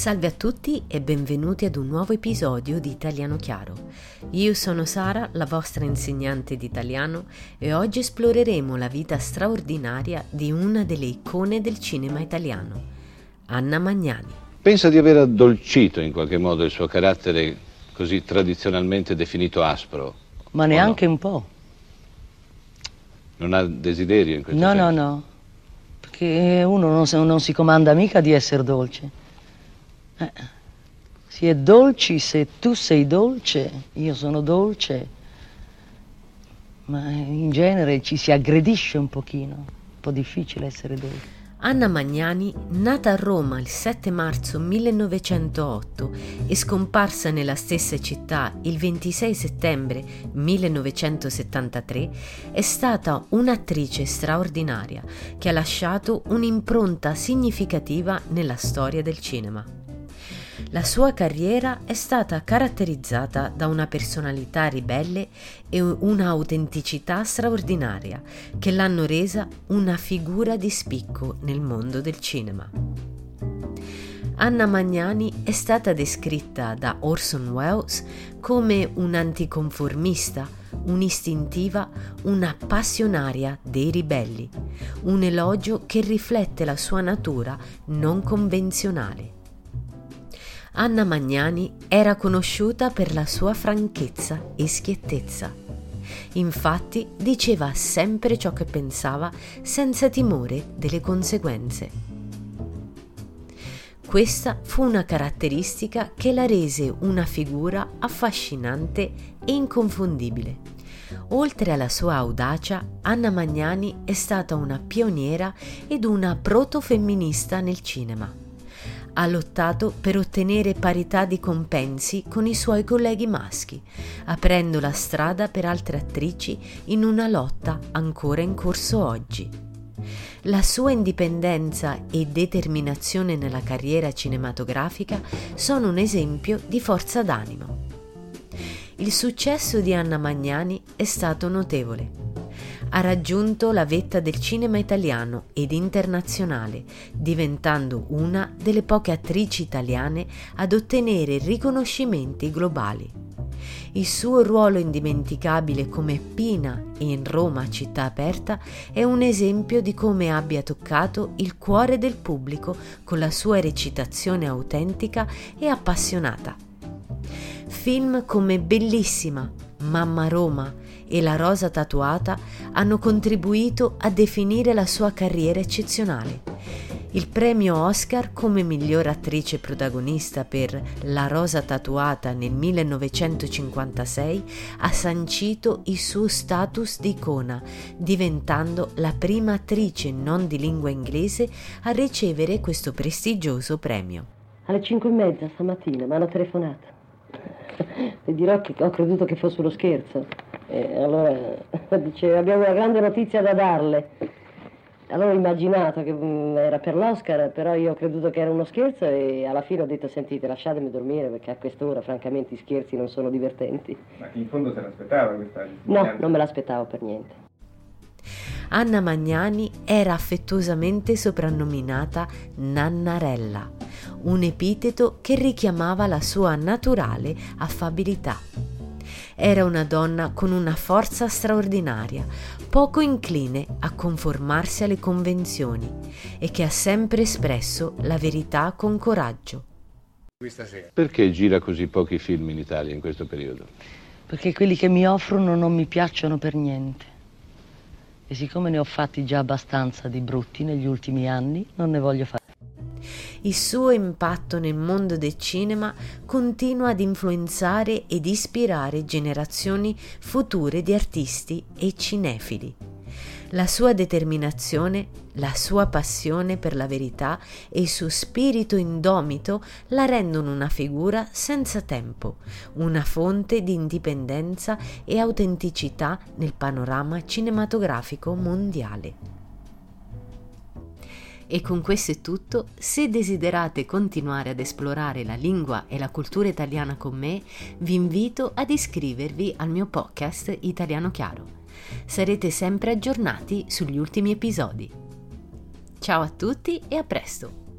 Salve a tutti e benvenuti ad un nuovo episodio di Italiano Chiaro. Io sono Sara, la vostra insegnante di italiano, e oggi esploreremo la vita straordinaria di una delle icone del cinema italiano, Anna Magnani. Pensa di aver addolcito in qualche modo il suo carattere così tradizionalmente definito aspro? Ma neanche no? un po'. Non ha desiderio in questo no, senso? No, no, no, perché uno non, non si comanda mica di essere dolce. Eh, si è dolci se tu sei dolce, io sono dolce, ma in genere ci si aggredisce un pochino, un po' difficile essere dolci. Anna Magnani, nata a Roma il 7 marzo 1908 e scomparsa nella stessa città il 26 settembre 1973, è stata un'attrice straordinaria che ha lasciato un'impronta significativa nella storia del cinema. La sua carriera è stata caratterizzata da una personalità ribelle e un'autenticità straordinaria che l'hanno resa una figura di spicco nel mondo del cinema. Anna Magnani è stata descritta da Orson Welles come un'anticonformista, un'istintiva, una passionaria dei ribelli, un elogio che riflette la sua natura non convenzionale. Anna Magnani era conosciuta per la sua franchezza e schiettezza. Infatti diceva sempre ciò che pensava senza timore delle conseguenze. Questa fu una caratteristica che la rese una figura affascinante e inconfondibile. Oltre alla sua audacia, Anna Magnani è stata una pioniera ed una protofemminista nel cinema ha lottato per ottenere parità di compensi con i suoi colleghi maschi, aprendo la strada per altre attrici in una lotta ancora in corso oggi. La sua indipendenza e determinazione nella carriera cinematografica sono un esempio di forza d'animo. Il successo di Anna Magnani è stato notevole ha raggiunto la vetta del cinema italiano ed internazionale, diventando una delle poche attrici italiane ad ottenere riconoscimenti globali. Il suo ruolo indimenticabile come Pina in Roma città aperta è un esempio di come abbia toccato il cuore del pubblico con la sua recitazione autentica e appassionata. Film come Bellissima, Mamma Roma, e la rosa tatuata hanno contribuito a definire la sua carriera eccezionale. Il premio Oscar come miglior attrice protagonista per La rosa tatuata nel 1956 ha sancito il suo status di icona, diventando la prima attrice non di lingua inglese a ricevere questo prestigioso premio. Alle 5 e mezza stamattina mi hanno telefonato. Le dirò che ho creduto che fosse uno scherzo. E allora dice, abbiamo una grande notizia da darle. Allora ho immaginato che mm, era per l'Oscar, però io ho creduto che era uno scherzo e alla fine ho detto sentite lasciatemi dormire perché a quest'ora francamente i scherzi non sono divertenti. Ma in fondo se l'aspettava questa No, non me l'aspettavo per niente. Anna Magnani era affettuosamente soprannominata Nannarella, un epiteto che richiamava la sua naturale affabilità. Era una donna con una forza straordinaria, poco incline a conformarsi alle convenzioni e che ha sempre espresso la verità con coraggio. Perché gira così pochi film in Italia in questo periodo? Perché quelli che mi offrono non mi piacciono per niente. E siccome ne ho fatti già abbastanza di brutti negli ultimi anni, non ne voglio fare. Il suo impatto nel mondo del cinema continua ad influenzare ed ispirare generazioni future di artisti e cinefili. La sua determinazione, la sua passione per la verità e il suo spirito indomito la rendono una figura senza tempo, una fonte di indipendenza e autenticità nel panorama cinematografico mondiale. E con questo è tutto. Se desiderate continuare ad esplorare la lingua e la cultura italiana con me, vi invito ad iscrivervi al mio podcast Italiano Chiaro. Sarete sempre aggiornati sugli ultimi episodi. Ciao a tutti e a presto!